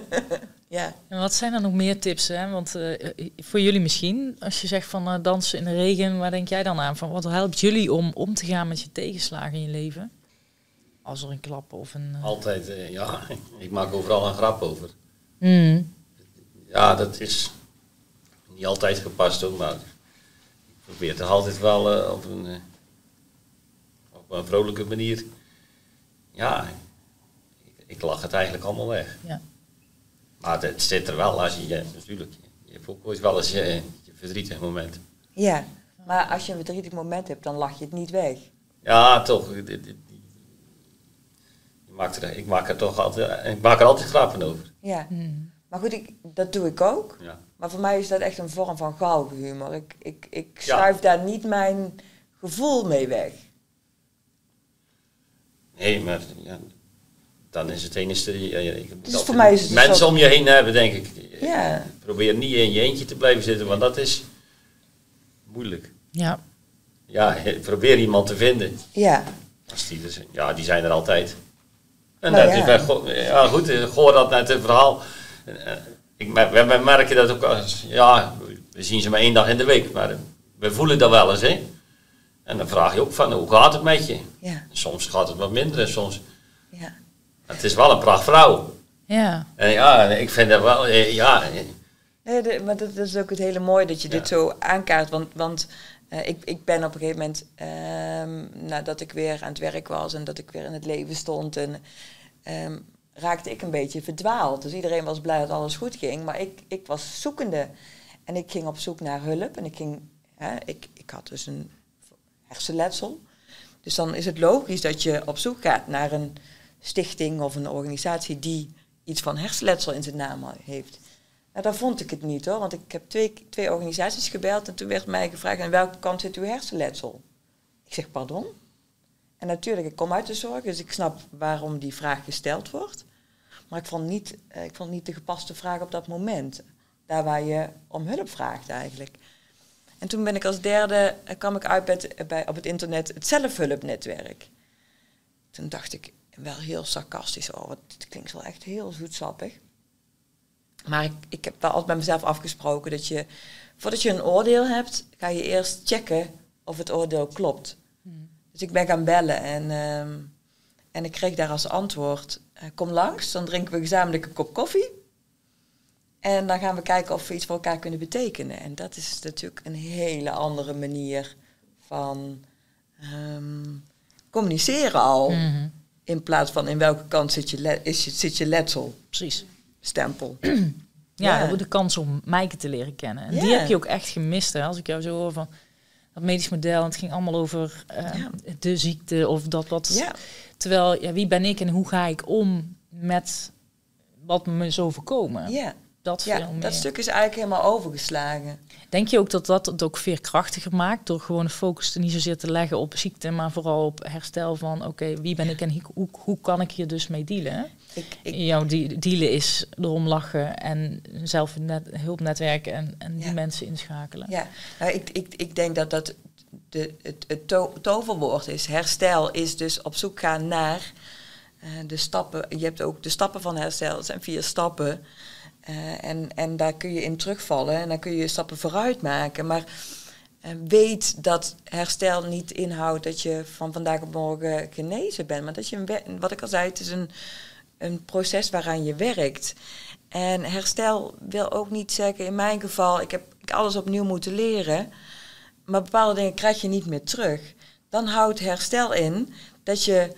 ja. En wat zijn er nog meer tips? Hè? Want eh, voor jullie misschien, als je zegt van eh, dansen in de regen, waar denk jij dan aan? Van wat helpt jullie om om te gaan met je tegenslagen in je leven? Als er een klap of een. eh, Altijd, ja, ik maak overal een grap over. Mm. Ja, dat is niet altijd gepast ook, maar ik probeer het altijd wel op, een, op een vrolijke manier. Ja, ik, lach het eigenlijk allemaal weg. Ja. Maar het zit er wel als je, ja, natuurlijk, je hebt ook ooit wel eens je, je verdrietig moment. ja, maar als je een verdrietig moment hebt, dan lach je het niet weg. Ja, toch. Je maakt er, ik maak er toch altijd, ik maak er altijd grappen over. Ja. Mm. Maar goed, ik, dat doe ik ook. Ja. Maar voor mij is dat echt een vorm van galgenhumor. Ik, ik, ik Ja. schuif daar niet mijn gevoel mee weg. Nee, maar ja, dan is het enige. Ja, ik moet Dus altijd voor mij is het dus mensen ook- om je heen hebben, denk ik. Ja. Probeer niet in je eentje te blijven zitten, want dat is moeilijk. Ja. Ja, probeer iemand te vinden. Ja. Als die, er zijn. ja, die zijn er altijd. En Nou dat ja. is bij Go- ja, goed, ik hoor dat net het verhaal. Eh, Ik, we, we merken dat ook als, ja, we zien ze maar één dag in de week, maar we voelen dat wel eens, hè. En dan vraag je ook van, hoe gaat het met je? Ja. Soms gaat het wat minder en soms... Ja. Het is wel een prachtvrouw. Ja. En ja, ik vind dat wel, eh, ja, Nee, de- maar dat, dat is ook het hele mooie dat je dit zo aankaart. Want, want eh, ik, ik ben op een gegeven moment, ehm, nadat ik weer aan het werk was en dat ik weer in het leven stond, en, ehm, raakte ik een beetje verdwaald. Dus iedereen was blij dat alles goed ging, maar ik, ik was zoekende. En ik ging op zoek naar hulp en ik ging, hè, ik, ik had dus een hersenletsel. Dus dan is het logisch dat je op zoek gaat naar een stichting of een organisatie die iets van hersenletsel in zijn naam heeft. Nou, daar vond ik het niet hoor, want ik heb twee, twee organisaties gebeld en toen werd mij gevraagd aan welke kant zit uw hersenletsel? Ik zeg pardon. En natuurlijk, ik kom uit de zorg, dus ik snap waarom die vraag gesteld wordt. Maar ik vond niet, eh, ik vond niet de gepaste vraag op dat moment. Daar waar je om hulp vraagt eigenlijk. En toen ben ik als derde, eh, kwam ik uit bij, het- bij, op het internet het zelfhulpnetwerk. Toen dacht ik wel heel sarcastisch, oh, wat, dit klinkt wel echt heel zoetsappig. Maar ik, ik heb wel altijd bij mezelf afgesproken dat je, voordat je een oordeel hebt, ga je eerst checken of het oordeel klopt. Dus ik ben gaan bellen en, ehm, en ik kreeg daar als antwoord, eh, kom langs, dan drinken we gezamenlijk een kop koffie. En dan gaan we kijken of we iets voor elkaar kunnen betekenen. En dat is natuurlijk een hele andere manier van ehm, communiceren al. Mhm. In plaats van in welke kant zit je, is je, zit je letsel, Precies. stempel. Ja, Ja. dat wordt de kans om Maaike te leren kennen. En Ja. die heb je ook echt gemist. Hè? Als ik jou zo hoor van dat medisch model. Het ging allemaal over eh, Ja. de ziekte of dat wat. Ja, Terwijl, ja, wie ben ik en hoe ga ik om met wat me zo voorkomen? ja. Dat veel ja meer. dat stuk is eigenlijk helemaal overgeslagen. Denk je ook dat dat het ook veerkrachtiger maakt door gewoon de focus niet zozeer te leggen op ziekte, maar vooral op herstel van oké, wie ben ik en hoe, hoe kan ik hier dus mee dealen? Ik, ik, Jouw de- dealen is erom lachen en zelf net, hulpnetwerken en, en die mensen inschakelen. ja, nou, ik, ik, ik denk dat dat de, het, het to- toverwoord is. Herstel is dus op zoek gaan naar eh, de stappen. Je hebt ook de stappen van herstel. Het zijn vier stappen. Eh, en, en daar kun je in terugvallen en dan kun je stappen vooruit maken. Maar eh, weet dat herstel niet inhoudt dat je van vandaag op morgen genezen bent. Maar dat je, wat ik al zei, het is een, een proces waaraan je werkt. En herstel wil ook niet zeggen, in mijn geval, ik heb alles opnieuw moeten leren. Maar bepaalde dingen krijg je niet meer terug. Dan houdt herstel in dat je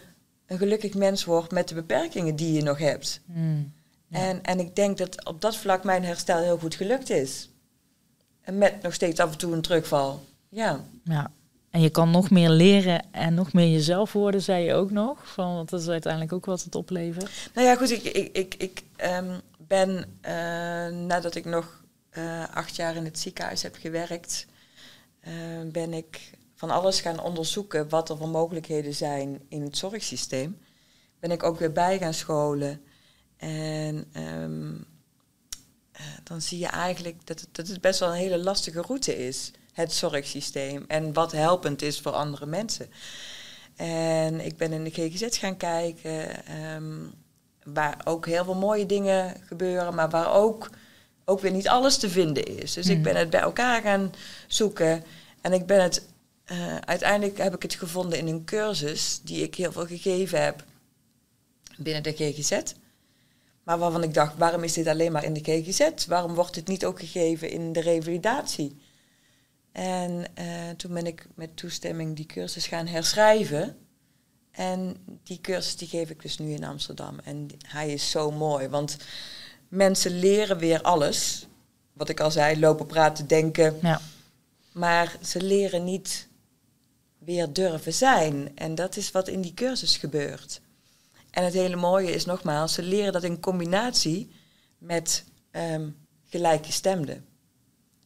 een gelukkig mens wordt met de beperkingen die je nog hebt. Hmm. Ja. En, en ik denk dat op dat vlak mijn herstel heel goed gelukt is. En met nog steeds af en toe een terugval. Ja, Ja. En je kan nog meer leren en nog meer jezelf worden, zei je ook nog. Van, want dat is uiteindelijk ook wat het oplevert. nou ja, goed, ik, ik, ik, ik ehm, ben eh, nadat ik nog eh, acht jaar in het ziekenhuis heb gewerkt, eh, ben ik van alles gaan onderzoeken wat er voor mogelijkheden zijn in het zorgsysteem. Ben ik ook weer bij gaan scholen. En ehm, eh, dan zie je eigenlijk dat het, dat het best wel een hele lastige route is, het zorgsysteem. En wat helpend is voor andere mensen. En ik ben in de GGZ gaan kijken, ehm, waar ook heel veel mooie dingen gebeuren, maar waar ook, ook weer niet alles te vinden is. Dus ik Mm. ben het bij elkaar gaan zoeken. En ik ben het, eh, uiteindelijk heb ik het gevonden in een cursus die ik heel veel gegeven heb binnen de GGZ. Maar waarvan ik dacht, waarom is dit alleen maar in de GGZ? Waarom wordt dit niet ook gegeven in de revalidatie? En eh, toen ben ik met toestemming die cursus gaan herschrijven. En die cursus die geef ik dus nu in Amsterdam. En hij is zo mooi, want mensen leren weer alles. Wat ik al zei, lopen, praten, denken. Ja. Maar ze leren niet weer durven zijn. En dat is wat in die cursus gebeurt. En het hele mooie is nogmaals, ze leren dat in combinatie met ehm gelijkgestemden.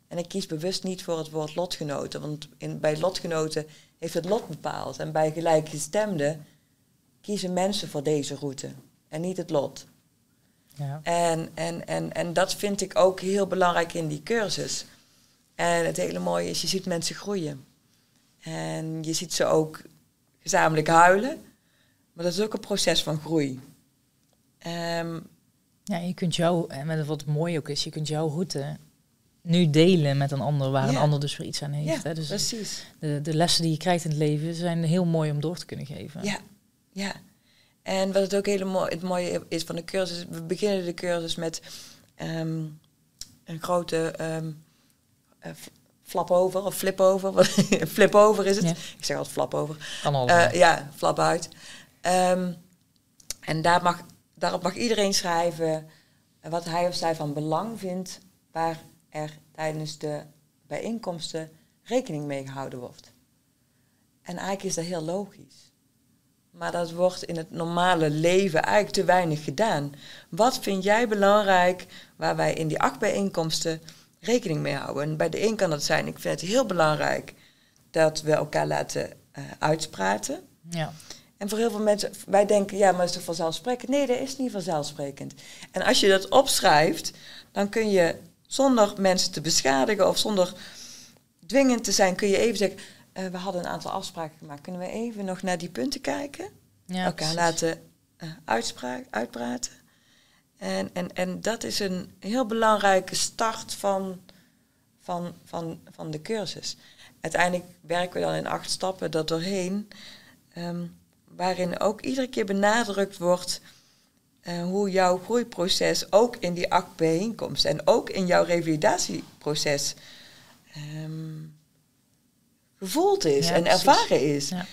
En ik kies bewust niet voor het woord lotgenoten, want in, bij lotgenoten heeft het lot bepaald. En bij gelijkgestemden kiezen mensen voor deze route en niet het lot. Ja. En, en, en, en dat vind ik ook heel belangrijk in die cursus. En het hele mooie is, je ziet mensen groeien. En je ziet ze ook gezamenlijk huilen. Maar dat is ook een proces van groei. Ehm, Ja, je kunt jou, en met wat mooi ook is, je kunt jouw route nu delen met een ander, waar een ander dus weer iets aan heeft. ja, hè? Dus precies. de, de lessen die je krijgt in het leven zijn heel mooi om door te kunnen geven. Ja, ja. En wat het ook hele mooi, het mooie is van de cursus, we beginnen de cursus met ehm, een grote f- flap over of flip over. flip over is het. Ja. Ik zeg altijd flap over. Kan. Eh, ja, flap uit. Ehm, en daar mag, daarop mag iedereen schrijven wat hij of zij van belang vindt, waar er tijdens de bijeenkomsten rekening mee gehouden wordt. En eigenlijk is dat heel logisch. Maar dat wordt in het normale leven eigenlijk te weinig gedaan. Wat vind jij belangrijk waar wij in die acht bijeenkomsten rekening mee houden? En bij de een kan dat zijn, ik vind het heel belangrijk dat we elkaar laten eh, uitspraten. ja. En voor heel veel mensen, wij denken, ja, maar dat is toch vanzelfsprekend? Nee, dat is niet vanzelfsprekend. En als je dat opschrijft, dan kun je zonder mensen te beschadigen of zonder dwingend te zijn, kun je even zeggen, eh, we hadden een aantal afspraken gemaakt. Kunnen we even nog naar die punten kijken? ja elkaar precies. laten eh, uitspraak, uitpraten. En, en, en dat is een heel belangrijke start van, van, van, van de cursus. Uiteindelijk werken we dan in acht stappen dat doorheen, ehm, waarin ook iedere keer benadrukt wordt eh, hoe jouw groeiproces ook in die acht bijeenkomsten en ook in jouw revalidatieproces ehm, gevoeld is Ja, en precies. ervaren is. Ja.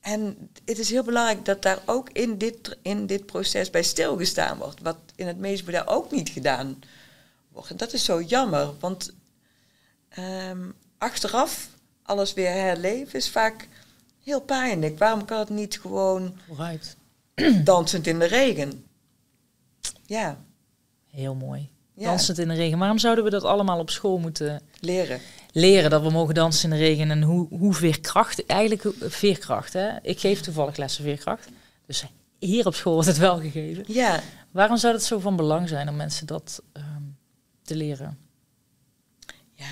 En het is heel belangrijk dat daar ook in dit, in dit proces bij stilgestaan wordt. Wat in het meeste daar ook niet gedaan wordt. En dat is zo jammer, want ehm, achteraf alles weer herleven is vaak heel pijnlijk. Waarom kan het niet gewoon Vooruit. dansend in de regen? Ja, Heel mooi. ja Dansend in de regen. Waarom zouden we dat allemaal op school moeten leren. leren? Dat we mogen dansen in de regen en hoe, hoe veerkracht, eigenlijk veerkracht. Hè? Ik geef toevallig lessen veerkracht. Dus hier op school wordt het wel gegeven. Ja, Waarom zou het zo van belang zijn om mensen dat ehm, te leren? Ja,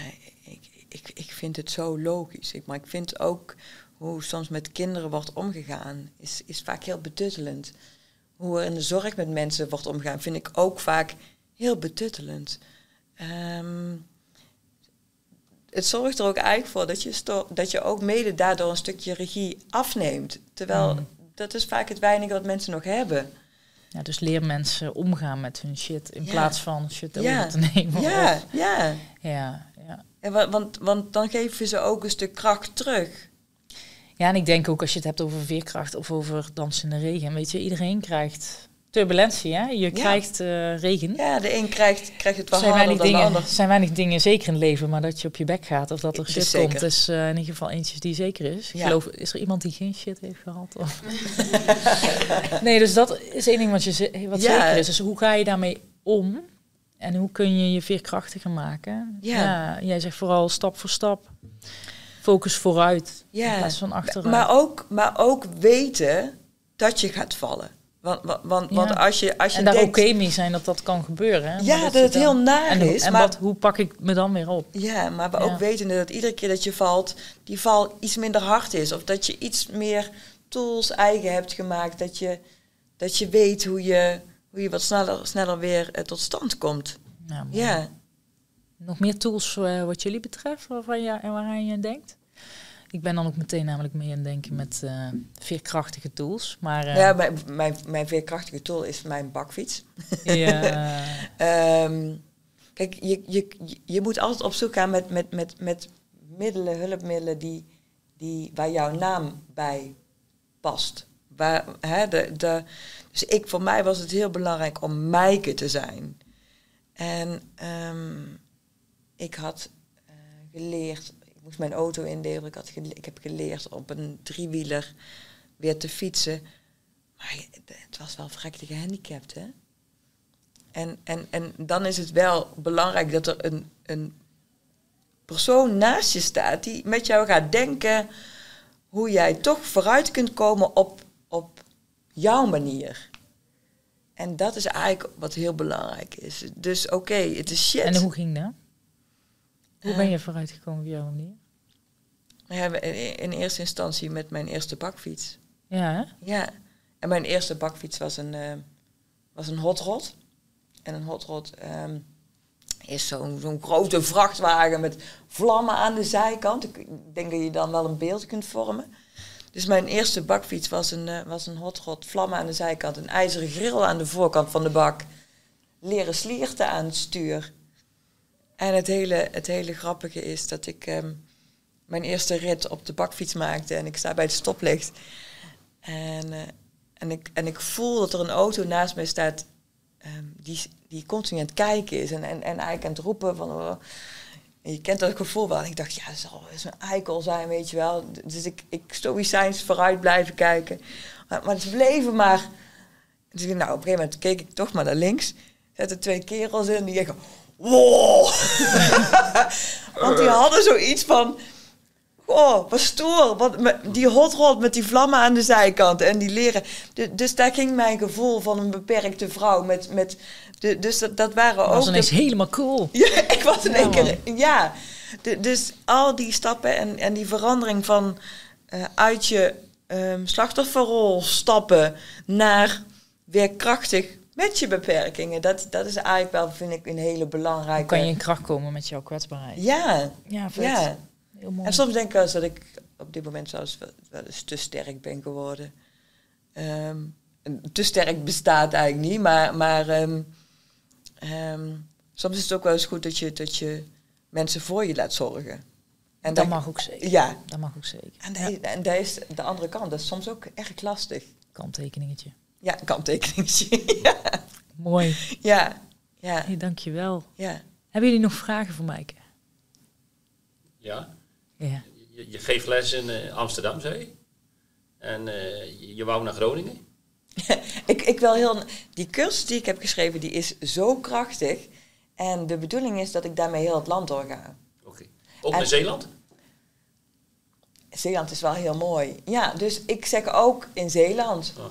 ik, ik, ik vind het zo logisch. Ik, maar ik vind ook hoe soms met kinderen wordt omgegaan, is, is vaak heel betuttelend. Hoe er in de zorg met mensen wordt omgegaan, vind ik ook vaak heel betuttelend. Ehm, het zorgt er ook eigenlijk voor dat je, dat je ook mede daardoor een stukje regie afneemt. Terwijl Mm. dat is vaak het weinige wat mensen nog hebben. Ja, dus leer mensen omgaan met hun shit in Ja. plaats van shit Ja. over te nemen. Ja, Of- ja. ja, ja. En wa- want, want dan geef je ze ook een stuk kracht terug. Ja, en ik denk ook als je het hebt over veerkracht of over dansen in de regen. Weet je, iedereen krijgt turbulentie, hè? Je krijgt eh, regen. Ja, de een krijgt, krijgt het wel zijn harder weinig, dan de dingen, ander. er zijn weinig dingen zeker in het leven, maar dat je op je bek gaat of dat er shit zeker. komt, is eh, in ieder geval eentje die zeker is. Ik Ja. geloof, is er iemand die geen shit heeft gehad? Of? nee, dus dat is één ding wat, je, wat Ja. zeker is. Dus hoe ga je daarmee om? En hoe kun je je veerkrachtiger maken? Ja. jij zegt vooral stap voor stap. Focus vooruit in Ja, plaats van achteruit. maar ook, maar ook weten dat je gaat vallen. Want, wa- want, Ja. want als je, als je En daar oké mee zijn dat dat kan gebeuren. Hè? Ja, dat het dan- heel naar en, is, En maar- wat, hoe pak ik me dan weer op? Ja, maar we Ja. ook wetende dat iedere keer dat je valt, die val iets minder hard is. Of dat je iets meer tools eigen hebt gemaakt. Dat je, dat je weet hoe je, hoe je wat sneller, sneller weer eh, tot stand komt. Ja. Nog meer tools eh, wat jullie betreft waarvan je, waaraan je denkt? Ik ben dan ook meteen namelijk mee aan denken met eh, veerkrachtige tools. Maar eh, Ja, mijn, mijn, mijn veerkrachtige tool is mijn bakfiets. ja, Ehm, kijk, je, je, je moet altijd op zoek gaan met, met, met, met middelen, hulpmiddelen die, die, waar jouw naam bij past. Waar, hè, de, de, dus ik, voor mij was het heel belangrijk om Mijke te zijn. En ehm, ik had eh, geleerd, ik moest mijn auto indelen, ik, had ik heb geleerd op een driewieler weer te fietsen. Maar het was wel verrekte gehandicapt, hè? En, en, en dan is het wel belangrijk dat er een, een persoon naast je staat die met jou gaat denken hoe jij toch vooruit kunt komen op, op jouw manier. En dat is eigenlijk wat heel belangrijk is. Dus oké, het is shit. en hoe ging dat? Hoe ben je vooruitgekomen op jouw manier? Ja, in, eerste instantie met mijn eerste bakfiets. Ja, hè? Ja, en mijn eerste bakfiets was een, eh, was een hot rod. En een hot rod ehm, is zo'n zo'n grote vrachtwagen met vlammen aan de zijkant. Ik denk dat je dan wel een beeld kunt vormen. Dus mijn eerste bakfiets was een, eh, was een hot rod, vlammen aan de zijkant, een ijzeren grill aan de voorkant van de bak, leren slierten aan het stuur. En het hele, het hele grappige is dat ik ehm, mijn eerste rit op de bakfiets maakte en ik sta bij het stoplicht. En, eh, en, ik, en ik voel dat er een auto naast mij staat ehm, die, die continu aan het kijken is en, en, en eigenlijk aan het roepen van... oh, je kent dat gevoel wel. Ik dacht, ja, het zal eens een eikel zijn, weet je wel. Dus ik, ik stoïcijns vooruit blijven kijken. Maar, ze bleven maar... Dus nou, op een gegeven moment keek ik toch maar naar links. Zetten twee kerels in die. Wow! Want die hadden zoiets van... Oh, wat stoer. Wat, met die hot rod met die vlammen aan de zijkant en die leren. Du- dus daar ging mijn gevoel van een beperkte vrouw met. met de, dus dat, dat waren Dat ook. was de- ineens helemaal cool. ja, ik was in Ja, één keer. Ja. De- dus al die stappen en, en die verandering van eh, uit je ehm, slachtofferrol stappen naar weer krachtig met je beperkingen. Dat, dat is eigenlijk wel, vind ik, een hele belangrijke. Hoe kan je in kracht komen met jouw kwetsbaarheid? Ja, Ja, vet. ja. Heel mooi. En soms denk ik wel eens dat ik op dit moment zelfs wel, wel eens te sterk ben geworden. Ehm, te sterk bestaat eigenlijk niet, maar, maar ehm, ehm, soms is het ook wel eens goed dat je, dat je mensen voor je laat zorgen. En dat mag ook zeker. Ja, Dat mag ook zeker. en, Ja, en dat is de andere kant. Dat is soms ook erg lastig. kanttekeningetje. Ja, kanttekeningetje. ja, Mooi. ja, ja, Hey, dankjewel. ja. Hebben jullie nog vragen voor Maaike? Ja, Ja. je, je geeft les in eh, Amsterdam, zei je. En eh, je, je wou naar Groningen. ik, ik wil heel... Die cursus die ik heb geschreven, die is zo krachtig. En de bedoeling is dat ik daarmee heel het land doorga. Oké. Ook En- naar Zeeland? Zeeland is wel heel mooi. Ja, dus ik zeg ook in Zeeland. Oh.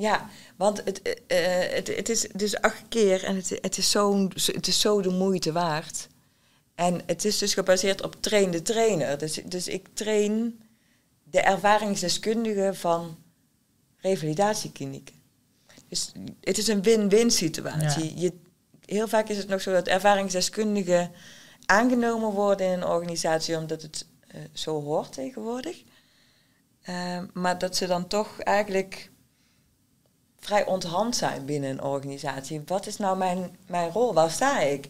Ja, want het, eh, eh, het, het is dus acht keer en het, het, is zo, het is zo de moeite waard. En het is dus gebaseerd op train de trainer. Dus, dus ik train de ervaringsdeskundigen van revalidatieklinieken. Dus het is een win-win situatie. Je, heel vaak is het nog zo dat ervaringsdeskundigen aangenomen worden in een organisatie omdat het eh, zo hoort tegenwoordig. Maar dat ze dan toch eigenlijk vrij onthand zijn binnen een organisatie. Wat is nou mijn, mijn rol? Waar sta ik?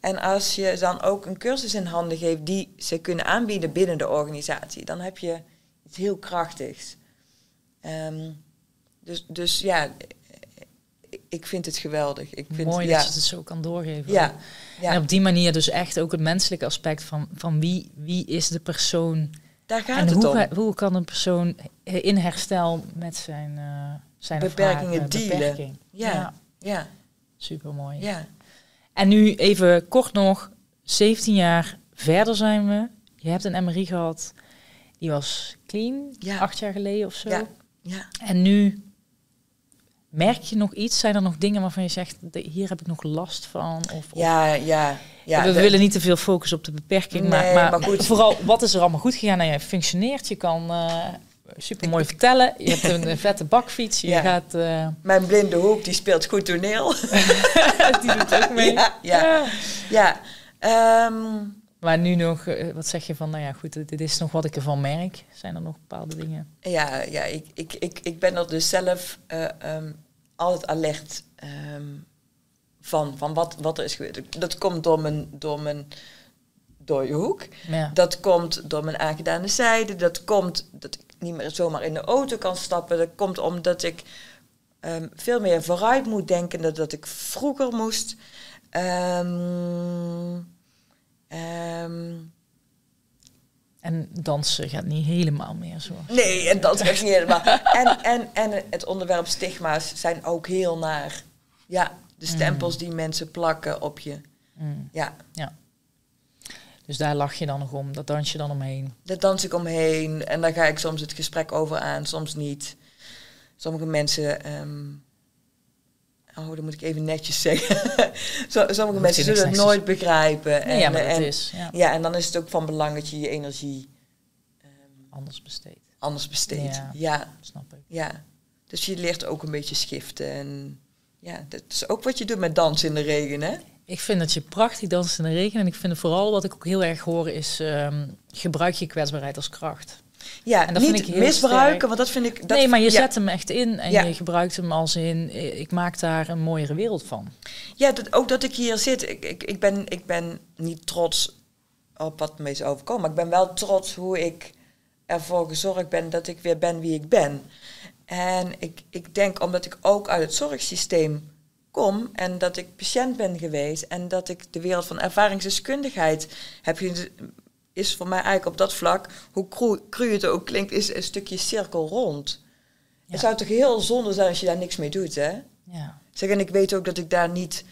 En als je dan ook een cursus in handen geeft die ze kunnen aanbieden binnen de organisatie, dan heb je iets heel krachtigs. Ehm, dus, dus ja, ik- ik vind het geweldig. Ik vind, Mooi ja, dat je het zo kan doorgeven. ja, ja, En op die manier dus echt ook het menselijke aspect van, van wie, wie is de persoon daar gaat en het hoe, om. hoe kan een persoon in herstel met zijn, eh zijn Beperkingen haar, eh, dealen. beperking. Ja. Ja, super mooi. ja. En nu even kort nog, 17 jaar verder zijn we. Je hebt een MRI gehad, die was clean, Ja. acht jaar geleden of zo. Ja, ja. En nu Merk je nog iets? Zijn er nog dingen waarvan je zegt, hier heb ik nog last van? Of, of- Ja, ja. ja we de- willen niet te veel focussen op de beperking, maar, Nee, maar, maar goed. vooral wat is er allemaal goed gegaan? Nou, je functioneert, je kan super mooi vertellen, je hebt een, eh, vette bakfiets, je Ja. gaat... eh, Mijn blinde hoek, die speelt goed toneel. die doet ook mee. Ja, ja. ja. Ehm, Maar nu nog, eh, wat zeg je van, nou ja, goed, dit- is nog wat ik ervan merk. Zijn er nog bepaalde dingen? ja, ja ik, ik, ik, ik ben er dus zelf ehm, altijd alert ehm, van, van wat, wat er is gebeurd. Dat komt door mijn, door mijn dode hoek. Ja. Dat komt door mijn aangedane zijde. Dat komt dat ik niet meer zomaar in de auto kan stappen. Dat komt omdat ik ehm, veel meer vooruit moet denken dan dat ik vroeger moest. Ehm, En dansen gaat niet helemaal meer zo. nee, en dat is niet helemaal. En, en, en het onderwerp stigma's zijn ook heel naar. Ja, de stempels die mensen plakken op je. Mm. Ja, Dus daar lach je dan nog om, dat dans je dan omheen. daar dans ik omheen en daar ga ik soms het gesprek over aan, soms niet. Sommige mensen, ehm, oh, dat moet ik even netjes zeggen. Sommige mensen zullen het nooit begrijpen. Nee, ja, maar en, is ja, ja, en dan is het ook van belang dat je je energie ehm, anders besteed. anders besteedt. Ja. Ja. Snap ik. ja, Dus je leert ook een beetje schiften. En ja, dat is ook wat je doet met dansen in de regen, hè? Ik vind dat je prachtig danst in de regen. En ik vind vooral wat ik ook heel erg hoor is... ehm, gebruik je kwetsbaarheid als kracht. Ja, En dat niet vind ik heel misbruiken, sterk. want dat vind ik... Dat, nee, maar je ja, zet hem echt in en Ja. je gebruikt hem als in... eh, ik maak daar een mooiere wereld van. Ja, dat, ook dat ik hier zit. Ik, ik, ik, ben, ik ben niet trots op wat me is overkomen. Maar ik ben wel trots hoe ik ervoor gezorgd ben dat ik weer ben wie ik ben. En ik, ik denk omdat ik ook uit het zorgsysteem kom en dat ik patiënt ben geweest en dat ik de wereld van ervaringsdeskundigheid heb is voor mij eigenlijk op dat vlak, hoe cru, cru het ook klinkt, is een stukje cirkel rond. Ja. Het zou toch heel zonde zijn als je daar niks mee doet, hè? Ja. Zeg, en ik weet ook dat ik daar niet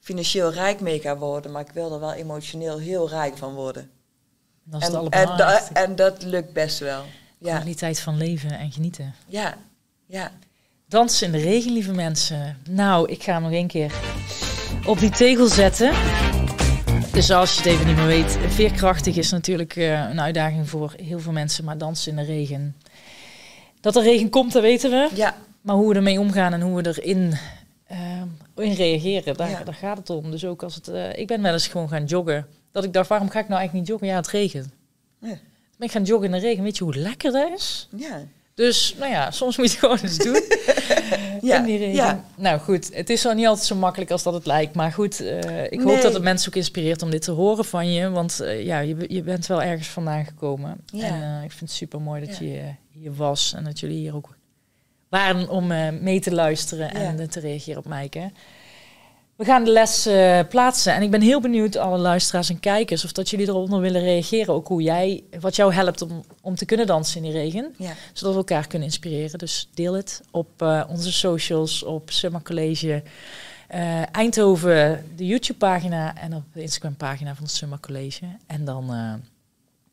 financieel rijk mee ga worden, maar ik wil er wel emotioneel heel rijk van worden. Dat is En, het en, da- allerbelangrijkste. en dat lukt best wel. Ja, Kwaliteit van leven en genieten. ja, ja. Dansen in de regen, lieve mensen. Nou, ik ga hem nog één keer op die tegel zetten. Dus als je het even niet meer weet, veerkrachtig is natuurlijk eh, een uitdaging voor heel veel mensen, maar dansen in de regen. Dat er regen komt, dat weten we. Ja, Maar hoe we ermee omgaan en hoe we erin eh, in reageren, daar, Ja. daar gaat het om. Dus ook als het. eh, ik ben wel eens gewoon gaan joggen. Dat ik dacht, waarom ga ik nou eigenlijk niet joggen? Ja, het regent. Ja. Ben ik gaan joggen in de regen. Weet je hoe lekker dat is? ja. Dus, nou ja, soms moet je gewoon eens doen. Ja, in die regen. ja. Nou goed, het is wel niet altijd zo makkelijk als dat het lijkt. Maar goed, eh, ik hoop Nee. dat het mensen ook inspireert om dit te horen van je. Want eh, ja, je, je bent wel ergens vandaan gekomen. Ja. En eh, ik vind het super mooi dat je hier was. En dat jullie hier ook waren om mee te luisteren en te reageren op Maaike. We gaan de les eh, plaatsen. En ik ben heel benieuwd, alle luisteraars en kijkers, of dat jullie eronder willen reageren. Ook hoe jij, wat jou helpt om, om te kunnen dansen in die regen ja. zodat we elkaar kunnen inspireren. Dus deel het op eh, onze socials, op Summer College eh, Eindhoven, de YouTube-pagina en op de Instagram-pagina van het Summer College. En dan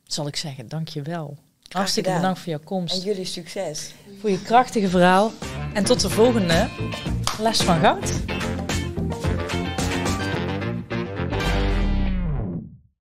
zal ik zeggen, dankjewel. Hartstikke bedankt voor jouw En komst, jullie succes. voor je krachtige verhaal. En tot de volgende les van goud.